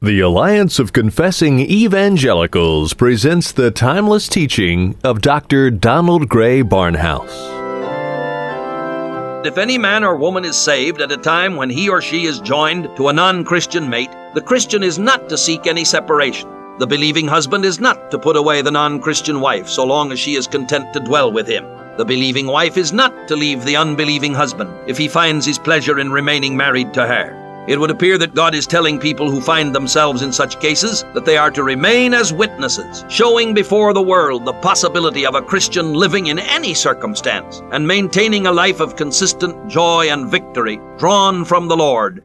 The Alliance of Confessing Evangelicals presents the timeless teaching of Dr. Donald Grey Barnhouse. If any man or woman is saved at a time when he or she is joined to a non Christian mate, the Christian is not to seek any separation. The believing husband is not to put away the non Christian wife so long as she is content to dwell with him. The believing wife is not to leave the unbelieving husband if he finds his pleasure in remaining married to her. It would appear that God is telling people who find themselves in such cases that they are to remain as witnesses, showing before the world the possibility of a Christian living in any circumstance and maintaining a life of consistent joy and victory drawn from the Lord.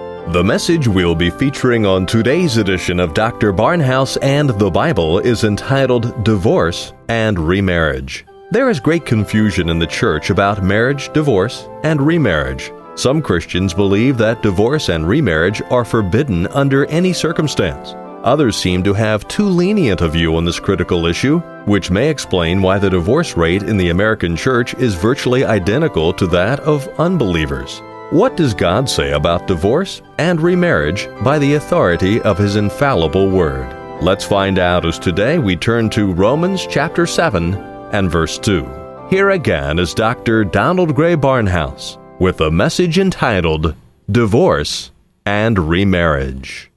The message we'll be featuring on today's edition of Dr. Barnhouse and the Bible is entitled Divorce and Remarriage. There is great confusion in the church about marriage, divorce, and remarriage. Some Christians believe that divorce and remarriage are forbidden under any circumstance. Others seem to have too lenient a view on this critical issue, which may explain why the divorce rate in the American church is virtually identical to that of unbelievers. What does God say about divorce and remarriage by the authority of His infallible Word? Let's find out as today we turn to Romans chapter 7 and verse 2. Here again is Dr. Donald Grey Barnhouse with a message entitled Divorce and Remarriage.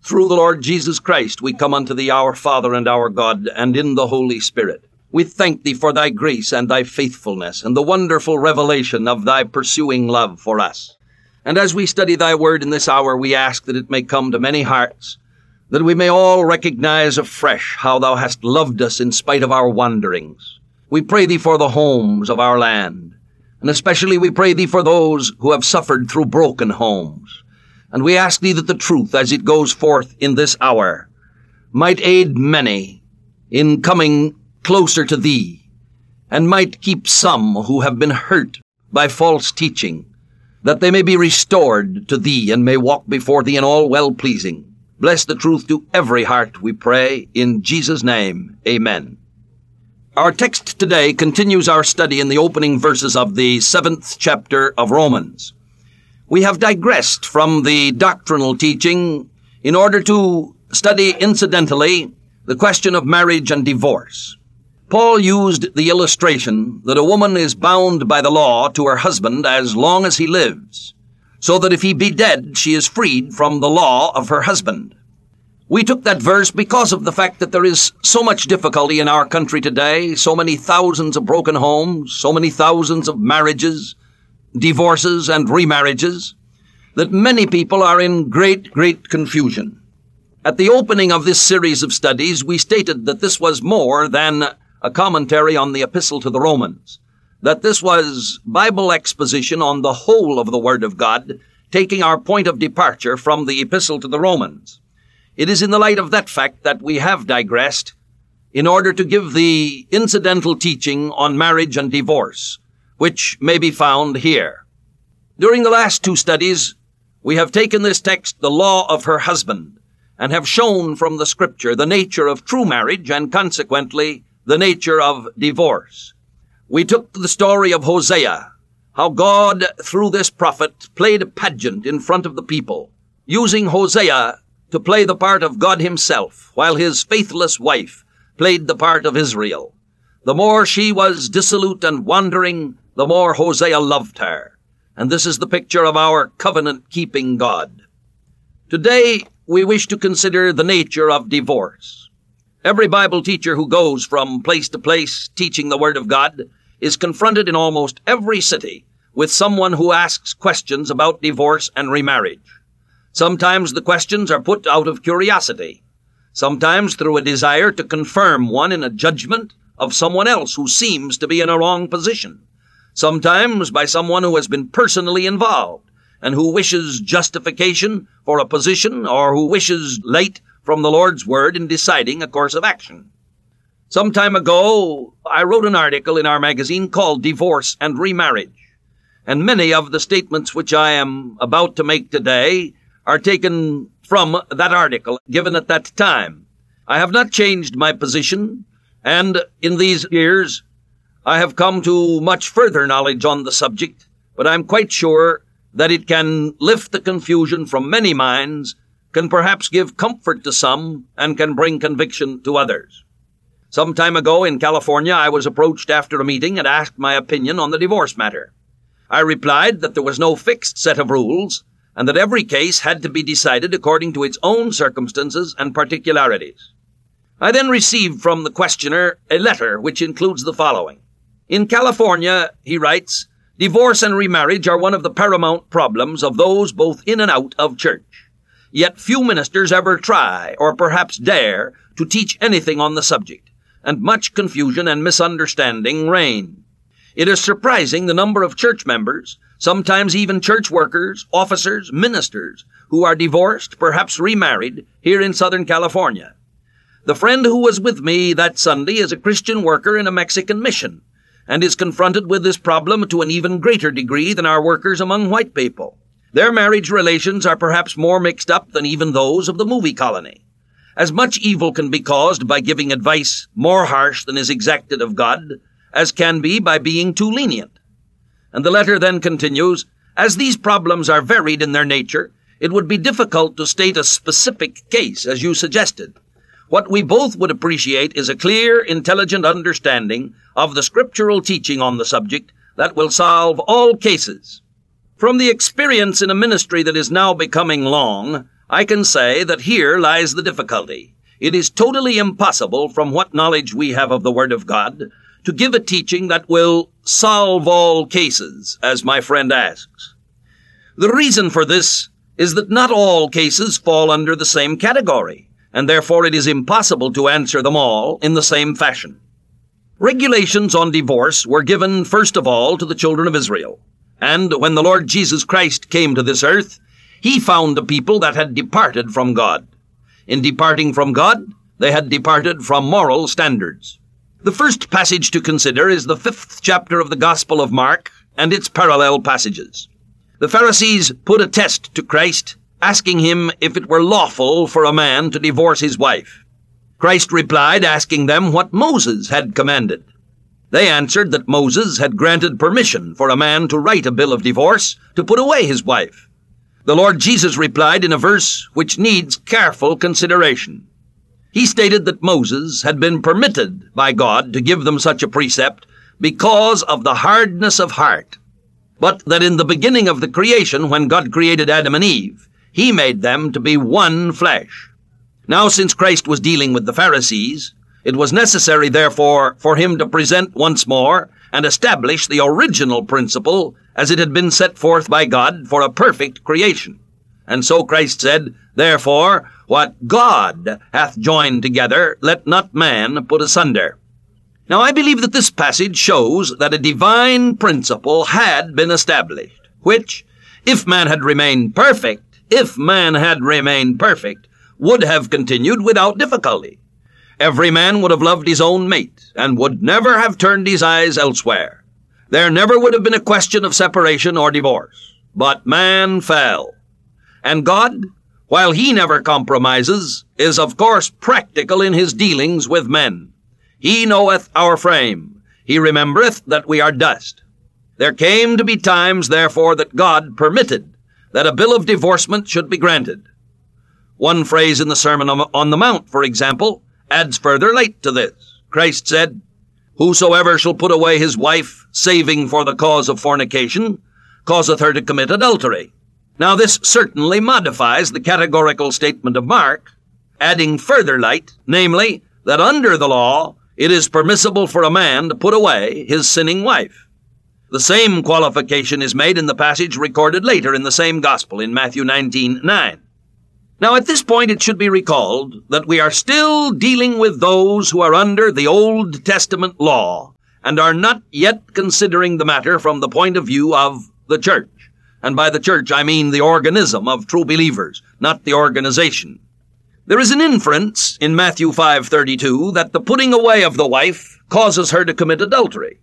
Through the Lord Jesus Christ we come unto thee, our Father and our God, and in the Holy Spirit. We thank thee for thy grace and thy faithfulness and the wonderful revelation of thy pursuing love for us. And as we study thy word in this hour, we ask that it may come to many hearts, that we may all recognize afresh how thou hast loved us in spite of our wanderings. We pray thee for the homes of our land, and especially we pray thee for those who have suffered through broken homes. And we ask thee that the truth, as it goes forth in this hour, might aid many in coming closer to thee, and might keep some who have been hurt by false teaching, that they may be restored to thee and may walk before thee in all well pleasing. Bless the truth to every heart, we pray, in Jesus' name. Amen. Our text today continues our study in the opening verses of the seventh chapter of Romans. We have digressed from the doctrinal teaching in order to study incidentally the question of marriage and divorce. Paul used the illustration that a woman is bound by the law to her husband as long as he lives, so that if he be dead, she is freed from the law of her husband. We took that verse because of the fact that there is so much difficulty in our country today, so many thousands of broken homes, so many thousands of marriages, divorces, and remarriages, that many people are in great, great confusion. At the opening of this series of studies, we stated that this was more than a commentary on the Epistle to the Romans, that this was Bible exposition on the whole of the Word of God, taking our point of departure from the Epistle to the Romans. It is in the light of that fact that we have digressed in order to give the incidental teaching on marriage and divorce, which may be found here. During the last two studies, we have taken this text, the law of her husband, and have shown from the scripture the nature of true marriage and consequently the nature of divorce. We took the story of Hosea, how God, through this prophet, played a pageant in front of the people, using Hosea to play the part of God himself, while his faithless wife played the part of Israel. the more she was dissolute and wandering, the more Hosea loved her. And this is the picture of our covenant keeping God. Today, we wish to consider the nature of divorce. Every Bible teacher who goes from place to place teaching the Word of God is confronted in almost every city with someone who asks questions about divorce and remarriage. Sometimes the questions are put out of curiosity, sometimes through a desire to confirm one in a judgment of someone else who seems to be in a wrong position, sometimes by someone who has been personally involved and who wishes justification for a position or who wishes light from the Lord's word in deciding a course of action. Some time ago, I wrote an article in our magazine called Divorce and Remarriage, and many of the statements which I am about to make today are taken from that article given at that time. I have not changed my position, and in these years I have come to much further knowledge on the subject, but I'm quite sure that it can lift the confusion from many minds, can perhaps give comfort to some, and can bring conviction to others. Some time ago in California, I was approached after a meeting and asked my opinion on the divorce matter. I replied that there was no fixed set of rules, and that every case had to be decided according to its own circumstances and particularities. I then received from the questioner a letter which includes the following. In California, he writes, divorce and remarriage are one of the paramount problems of those both in and out of church. Yet few ministers ever try, or perhaps dare, to teach anything on the subject, and much confusion and misunderstanding reign. It is surprising the number of church members, sometimes even church workers, officers, ministers, who are divorced, perhaps remarried, here in Southern California. The friend who was with me that Sunday is a Christian worker in a Mexican mission, and is confronted with this problem to an even greater degree than our workers among white people. Their marriage relations are perhaps more mixed up than even those of the movie colony. As much evil can be caused by giving advice more harsh than is exacted of God, as can be by being too lenient. And the letter then continues, as these problems are varied in their nature, it would be difficult to state a specific case as you suggested. What we both would appreciate is a clear, intelligent understanding of the scriptural teaching on the subject that will solve all cases. From the experience in a ministry that is now becoming long, I can say that here lies the difficulty. It is totally impossible from what knowledge we have of the Word of God to give a teaching that will solve all cases, as my friend asks. The reason for this is that not all cases fall under the same category, and therefore it is impossible to answer them all in the same fashion. Regulations on divorce were given first of all to the children of Israel. And when the Lord Jesus Christ came to this earth, he found a people that had departed from God. In departing from God, they had departed from moral standards. The first passage to consider is the fifth chapter of the Gospel of Mark and its parallel passages. The Pharisees put a test to Christ, asking him if it were lawful for a man to divorce his wife. Christ replied, asking them what Moses had commanded. They answered that Moses had granted permission for a man to write a bill of divorce to put away his wife. The Lord Jesus replied in a verse which needs careful consideration. He stated that Moses had been permitted by God to give them such a precept because of the hardness of heart, but that in the beginning of the creation, when God created Adam and Eve, he made them to be one flesh. Now, since Christ was dealing with the Pharisees, it was necessary, therefore, for him to present once more and establish the original principle as it had been set forth by God for a perfect creation. And so Christ said, Therefore, what God hath joined together, let not man put asunder. Now I believe that this passage shows that a divine principle had been established, which, if man had remained perfect, if man had remained perfect, would have continued without difficulty. Every man would have loved his own mate, and would never have turned his eyes elsewhere. There never would have been a question of separation or divorce. But man fell. And God while he never compromises, is of course practical in his dealings with men. He knoweth our frame. He remembereth that we are dust. There came to be times, therefore, that God permitted that a bill of divorcement should be granted. One phrase in the Sermon on the Mount, for example, adds further light to this. Christ said, Whosoever shall put away his wife, saving for the cause of fornication, causeth her to commit adultery. Now this certainly modifies the categorical statement of Mark, adding further light, namely, that under the law, it is permissible for a man to put away his sinning wife. The same qualification is made in the passage recorded later in the same gospel in Matthew 19, 9. Now, at this point, it should be recalled that we are still dealing with those who are under the Old Testament law and are not yet considering the matter from the point of view of the church. And by the church, I mean the organism of true believers, not the organization. There is an inference in Matthew 5:32 that the putting away of the wife causes her to commit adultery.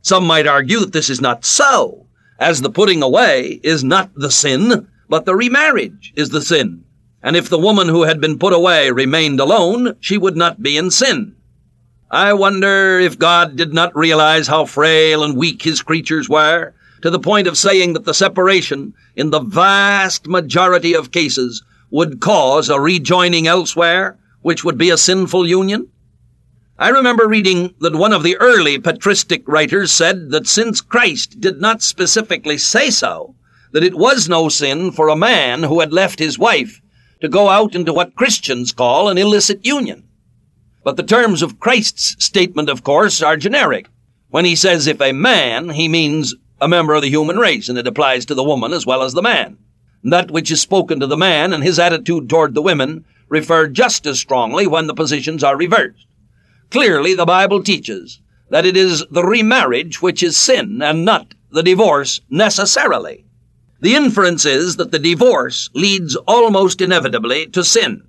Some might argue that this is not so, as the putting away is not the sin, but the remarriage is the sin. And if the woman who had been put away remained alone, she would not be in sin. I wonder if God did not realize how frail and weak his creatures were, to the point of saying that the separation, in the vast majority of cases, would cause a rejoining elsewhere, which would be a sinful union? I remember reading that one of the early patristic writers said that since Christ did not specifically say so, that it was no sin for a man who had left his wife to go out into what Christians call an illicit union. But the terms of Christ's statement, of course, are generic. When he says if a man, he means a member of the human race, and it applies to the woman as well as the man. That which is spoken to the man and his attitude toward the women refer just as strongly when the positions are reversed. Clearly, the Bible teaches that it is the remarriage which is sin and not the divorce necessarily. The inference is that the divorce leads almost inevitably to sin.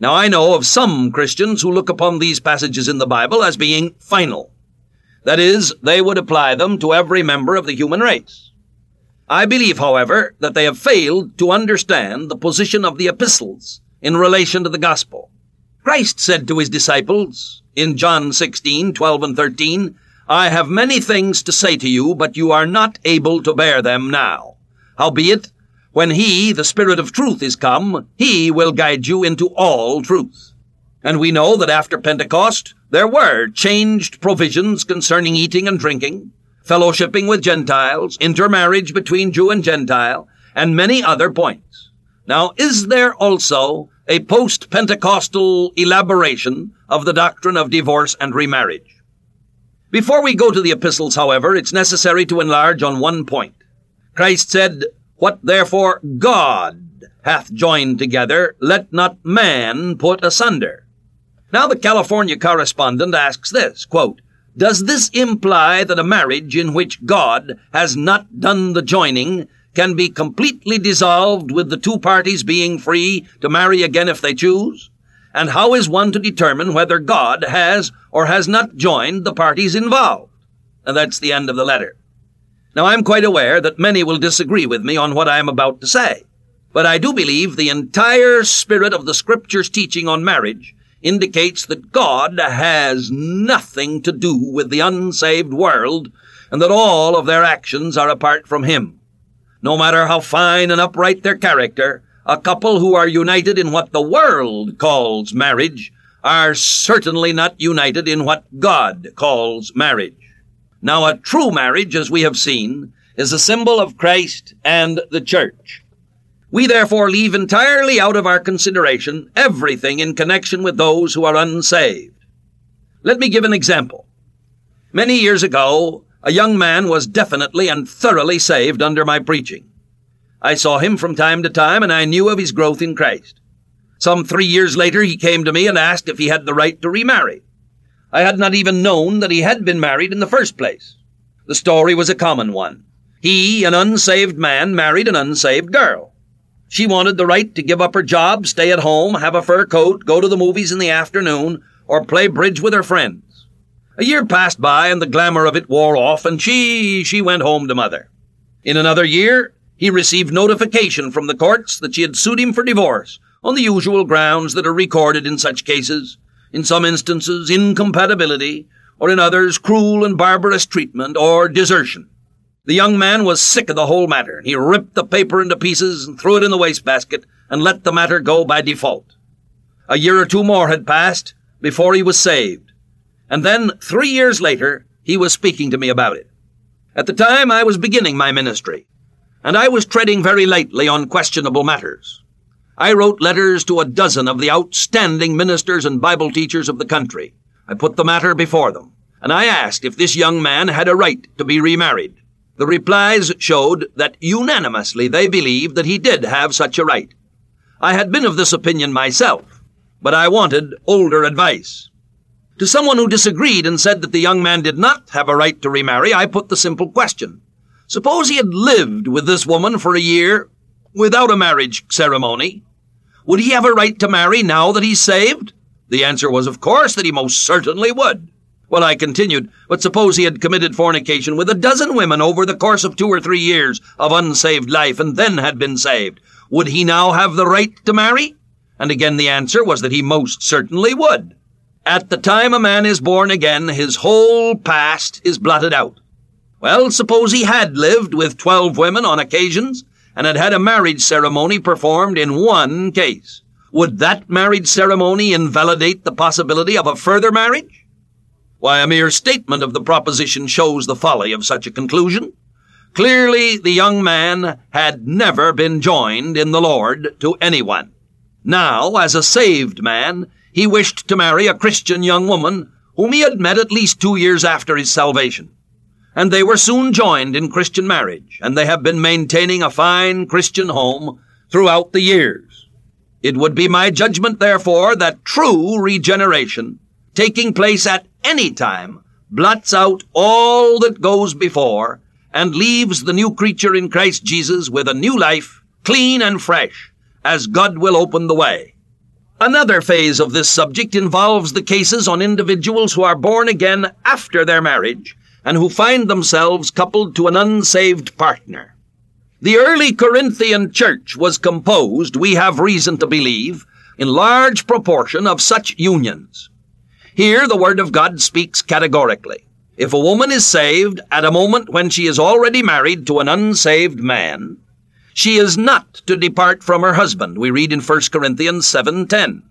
Now I know of some Christians who look upon these passages in the Bible as being final. That is, they would apply them to every member of the human race. I believe, however, that they have failed to understand the position of the epistles in relation to the gospel. Christ said to his disciples in John 16, 12 and 13, I have many things to say to you, but you are not able to bear them now. Howbeit, when he, the Spirit of truth, is come, he will guide you into all truth. And we know that after Pentecost, there were changed provisions concerning eating and drinking, fellowshipping with Gentiles, intermarriage between Jew and Gentile, and many other points. Now, is there also a post-Pentecostal elaboration of the doctrine of divorce and remarriage? Before we go to the epistles, however, it's necessary to enlarge on one point. Christ said, What therefore God hath joined together, let not man put asunder. Now the California correspondent asks this, quote, Does this imply that a marriage in which God has not done the joining can be completely dissolved with the two parties being free to marry again if they choose? And how is one to determine whether God has or has not joined the parties involved? And that's the end of the letter. Now, I'm quite aware that many will disagree with me on what I am about to say, but I do believe the entire spirit of the Scripture's teaching on marriage indicates that God has nothing to do with the unsaved world and that all of their actions are apart from Him. No matter how fine and upright their character, a couple who are united in what the world calls marriage are certainly not united in what God calls marriage. Now, a true marriage, as we have seen, is a symbol of Christ and the church. We therefore leave entirely out of our consideration everything in connection with those who are unsaved. Let me give an example. Many years ago, a young man was definitely and thoroughly saved under my preaching. I saw him from time to time and I knew of his growth in Christ. Some three years later, he came to me and asked if he had the right to remarry. I had not even known that he had been married in the first place. The story was a common one. He, an unsaved man, married an unsaved girl. She wanted the right to give up her job, stay at home, have a fur coat, go to the movies in the afternoon, or play bridge with her friends. A year passed by and the glamour of it wore off, and she, she went home to mother. In another year, he received notification from the courts that she had sued him for divorce on the usual grounds that are recorded in such cases in some instances incompatibility, or in others cruel and barbarous treatment or desertion. The young man was sick of the whole matter. He ripped the paper into pieces and threw it in the wastebasket and let the matter go by default. A year or two more had passed before he was saved. And then, three years later, he was speaking to me about it. At the time, I was beginning my ministry, and I was treading very lightly on questionable matters. I wrote letters to a dozen of the outstanding ministers and Bible teachers of the country. I put the matter before them, and I asked if this young man had a right to be remarried. The replies showed that unanimously they believed that he did have such a right. I had been of this opinion myself, but I wanted older advice. To someone who disagreed and said that the young man did not have a right to remarry, I put the simple question. Suppose he had lived with this woman for a year without a marriage ceremony. Would he have a right to marry now that he's saved? The answer was, of course, that he most certainly would. Well, I continued, but suppose he had committed fornication with a dozen women over the course of two or three years of unsaved life and then had been saved. Would he now have the right to marry? And again the answer was that he most certainly would. At the time a man is born again, his whole past is blotted out. Well, suppose he had lived with twelve women on occasions and had had a marriage ceremony performed in one case. Would that marriage ceremony invalidate the possibility of a further marriage? Why, a mere statement of the proposition shows the folly of such a conclusion. Clearly, the young man had never been joined in the Lord to anyone. Now, as a saved man, he wished to marry a Christian young woman whom he had met at least two years after his salvation. And they were soon joined in Christian marriage, and they have been maintaining a fine Christian home throughout the years. It would be my judgment, therefore, that true regeneration, taking place at any time, blots out all that goes before and leaves the new creature in Christ Jesus with a new life, clean and fresh, as God will open the way. Another phase of this subject involves the cases on individuals who are born again after their marriage and who find themselves coupled to an unsaved partner. The early Corinthian church was composed, we have reason to believe, in large proportion of such unions. Here the Word of God speaks categorically. If a woman is saved at a moment when she is already married to an unsaved man, she is not to depart from her husband, we read in 1 Corinthians 7.10.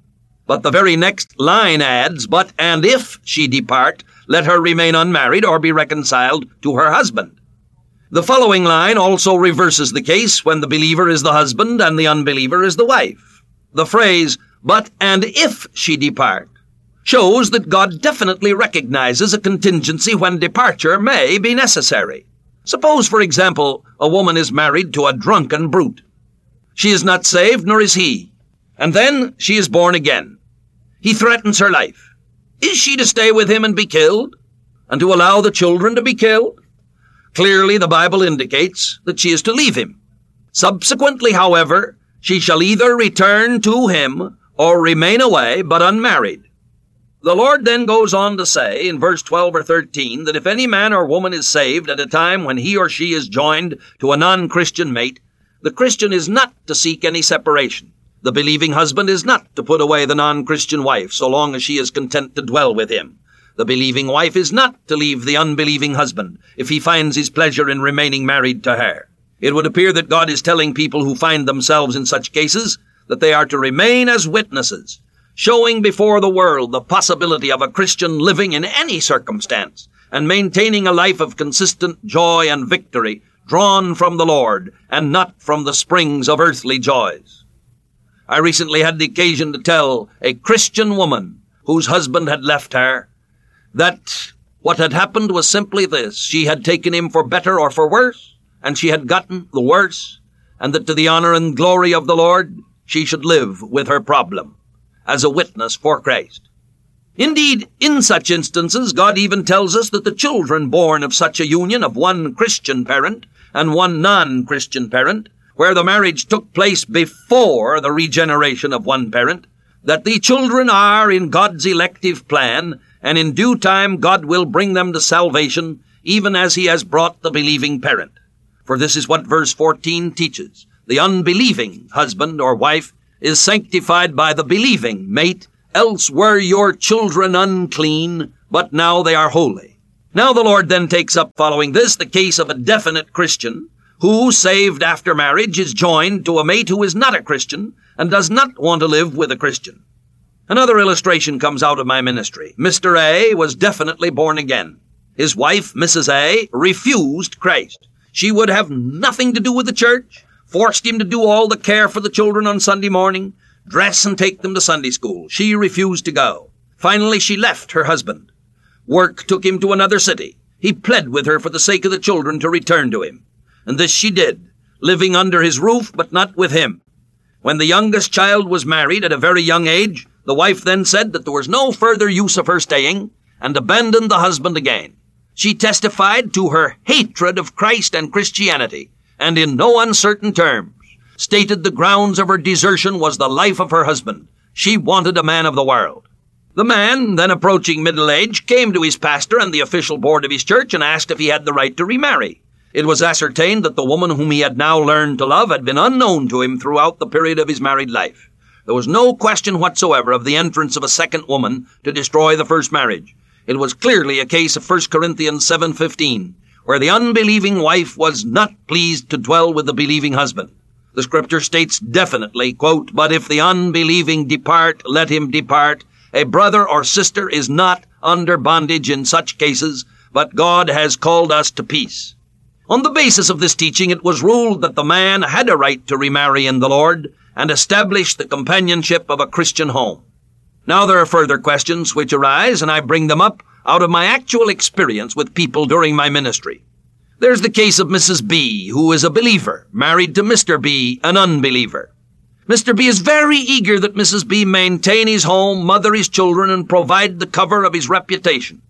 But the very next line adds, But and if she depart, let her remain unmarried or be reconciled to her husband. The following line also reverses the case when the believer is the husband and the unbeliever is the wife. The phrase, But and if she depart, shows that God definitely recognizes a contingency when departure may be necessary. Suppose, for example, a woman is married to a drunken brute. She is not saved, nor is he. And then she is born again. He threatens her life. Is she to stay with him and be killed? And to allow the children to be killed? Clearly, the Bible indicates that she is to leave him. Subsequently, however, she shall either return to him or remain away, but unmarried. The Lord then goes on to say in verse 12 or 13 that if any man or woman is saved at a time when he or she is joined to a non-Christian mate, the Christian is not to seek any separation. The believing husband is not to put away the non-Christian wife so long as she is content to dwell with him. The believing wife is not to leave the unbelieving husband if he finds his pleasure in remaining married to her. It would appear that God is telling people who find themselves in such cases that they are to remain as witnesses showing before the world the possibility of a Christian living in any circumstance and maintaining a life of consistent joy and victory drawn from the Lord and not from the springs of earthly joys. I recently had the occasion to tell a Christian woman whose husband had left her that what had happened was simply this. She had taken him for better or for worse, and she had gotten the worse, and that to the honor and glory of the Lord, she should live with her problem as a witness for Christ. Indeed, in such instances, God even tells us that the children born of such a union of one Christian parent and one non-Christian parent, where the marriage took place before the regeneration of one parent, that the children are in God's elective plan, and in due time God will bring them to salvation, even as He has brought the believing parent. For this is what verse 14 teaches. The unbelieving husband or wife is sanctified by the believing mate, else were your children unclean, but now they are holy. Now the Lord then takes up following this the case of a definite Christian who, saved after marriage, is joined to a mate who is not a Christian and does not want to live with a Christian. Another illustration comes out of my ministry. Mr. A was definitely born again. His wife, Mrs. A, refused Christ. She would have nothing to do with the church, forced him to do all the care for the children on Sunday morning, dress and take them to Sunday school. She refused to go. Finally, she left her husband. Work took him to another city. He pled with her for the sake of the children to return to him. And this she did, living under his roof, but not with him. When the youngest child was married at a very young age, the wife then said that there was no further use of her staying and abandoned the husband again. She testified to her hatred of Christ and Christianity and in no uncertain terms stated the grounds of her desertion was the life of her husband. She wanted a man of the world. The man, then approaching middle age, came to his pastor and the official board of his church and asked if he had the right to remarry. It was ascertained that the woman whom he had now learned to love had been unknown to him throughout the period of his married life. There was no question whatsoever of the entrance of a second woman to destroy the first marriage. It was clearly a case of 1 Corinthians 7:15, where the unbelieving wife was not pleased to dwell with the believing husband. The scripture states definitely, quote, "But if the unbelieving depart, let him depart. A brother or sister is not under bondage in such cases, but God has called us to peace." On the basis of this teaching, it was ruled that the man had a right to remarry in the Lord, and establish the companionship of a Christian home. Now there are further questions which arise, and I bring them up out of my actual experience with people during my ministry. There's the case of Mrs. B, who is a believer, married to Mr. B, an unbeliever. Mr. B is very eager that Mrs. B maintain his home, mother his children, and provide the cover of his reputation.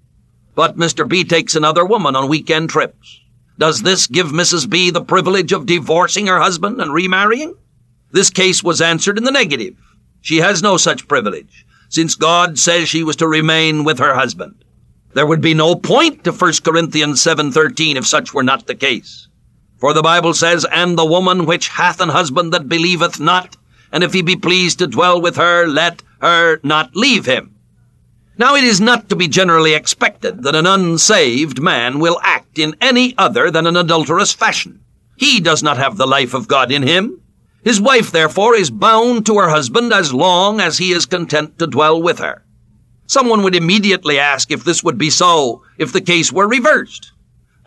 But Mr. B takes another woman on weekend trips. Does this give Mrs. B the privilege of divorcing her husband and remarrying? This case was answered in the negative. She has no such privilege, since God says she was to remain with her husband. There would be no point to 1 Corinthians 7:13 if such were not the case. For the Bible says, "And the woman which hath an husband that believeth not, and if he be pleased to dwell with her, let her not leave him." Now it is not to be generally expected that an unsaved man will act in any other than an adulterous fashion. He does not have the life of God in him. His wife, therefore, is bound to her husband as long as he is content to dwell with her. Someone would immediately ask if this would be so if the case were reversed.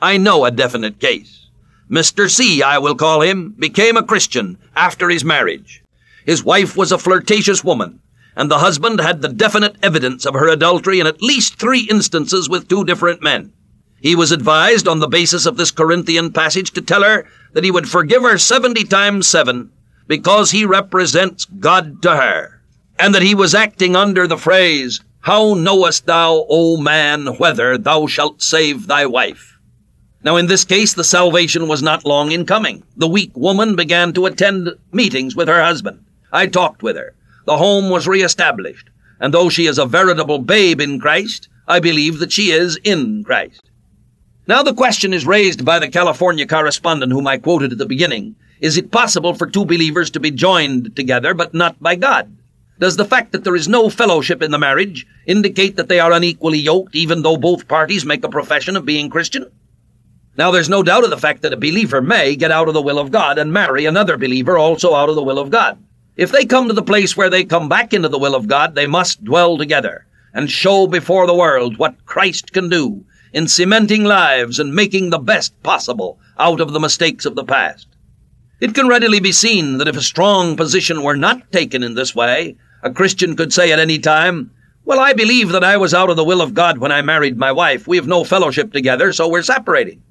I know a definite case. Mr. C, I will call him, became a Christian after his marriage. His wife was a flirtatious woman, and the husband had the definite evidence of her adultery in at least three instances with two different men. He was advised on the basis of this Corinthian passage to tell her that he would forgive her seventy times seven because he represents God to her, and that he was acting under the phrase, How knowest thou, O man, whether thou shalt save thy wife? Now, in this case, the salvation was not long in coming. The weak woman began to attend meetings with her husband. I talked with her. The home was reestablished, and though she is a veritable babe in Christ, I believe that she is in Christ. Now the question is raised by the California correspondent whom I quoted at the beginning is it possible for two believers to be joined together, but not by God? Does the fact that there is no fellowship in the marriage indicate that they are unequally yoked, even though both parties make a profession of being Christian? Now, there's no doubt of the fact that a believer may get out of the will of God and marry another believer also out of the will of God. If they come to the place where they come back into the will of God, they must dwell together and show before the world what Christ can do in cementing lives and making the best possible out of the mistakes of the past. It can readily be seen that if a strong position were not taken in this way, a Christian could say at any time, Well, I believe that I was out of the will of God when I married my wife. We have no fellowship together, so we're separating.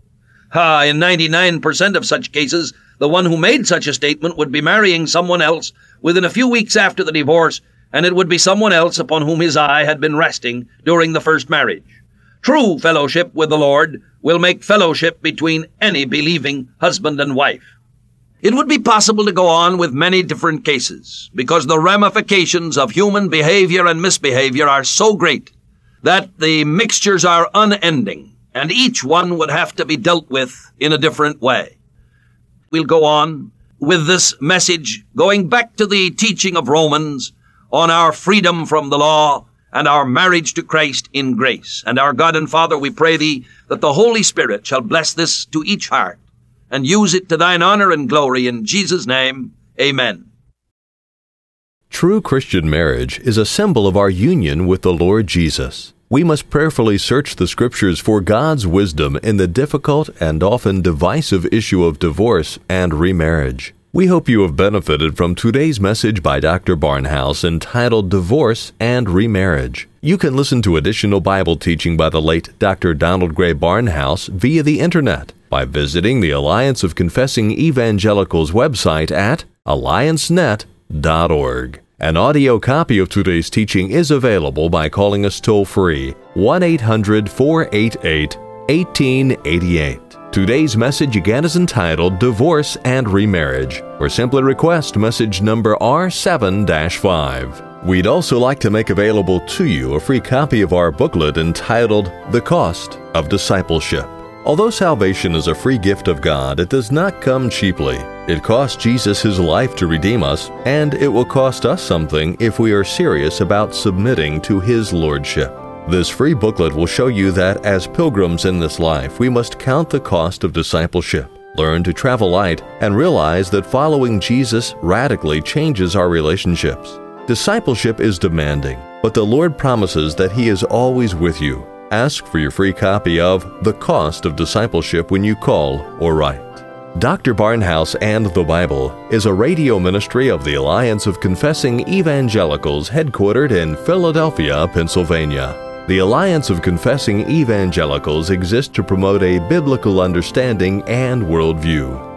Ah, in 99% of such cases, the one who made such a statement would be marrying someone else within a few weeks after the divorce, and it would be someone else upon whom his eye had been resting during the first marriage. True fellowship with the Lord will make fellowship between any believing husband and wife. It would be possible to go on with many different cases, because the ramifications of human behavior and misbehavior are so great that the mixtures are unending, and each one would have to be dealt with in a different way. We'll go on with this message, going back to the teaching of Romans on our freedom from the law and our marriage to Christ in grace. And our God and Father, we pray thee that the Holy Spirit shall bless this to each heart and use it to thine honor and glory in Jesus' name. Amen. True Christian marriage is a symbol of our union with the Lord Jesus. We must prayerfully search the Scriptures for God's wisdom in the difficult and often divisive issue of divorce and remarriage. We hope you have benefited from today's message by Dr. Barnhouse entitled Divorce and Remarriage. You can listen to additional Bible teaching by the late Dr. Donald Grey Barnhouse via the Internet by visiting the Alliance of Confessing Evangelicals website at alliancenet.org. An audio copy of today's teaching is available by calling us toll free 1 800 488 1888. Today's message again is entitled Divorce and Remarriage, or simply request message number R7 5. We'd also like to make available to you a free copy of our booklet entitled The Cost of Discipleship. Although salvation is a free gift of God, it does not come cheaply. It cost Jesus his life to redeem us, and it will cost us something if we are serious about submitting to his lordship. This free booklet will show you that as pilgrims in this life, we must count the cost of discipleship, learn to travel light, and realize that following Jesus radically changes our relationships. Discipleship is demanding, but the Lord promises that He is always with you Ask for your free copy of The Cost of Discipleship when you call or write. Dr. Barnhouse and the Bible is a radio ministry of the Alliance of Confessing Evangelicals headquartered in Philadelphia, Pennsylvania. The Alliance of Confessing Evangelicals exists to promote a biblical understanding and worldview.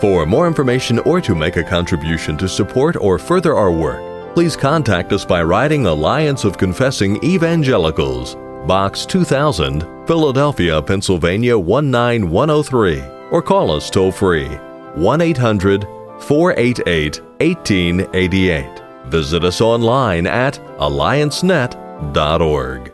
For more information or to make a contribution to support or further our work, please contact us by writing Alliance of Confessing Evangelicals, Box 2000, Philadelphia, Pennsylvania 19103, or call us toll free 1 800 488 1888. Visit us online at alliancenet.org.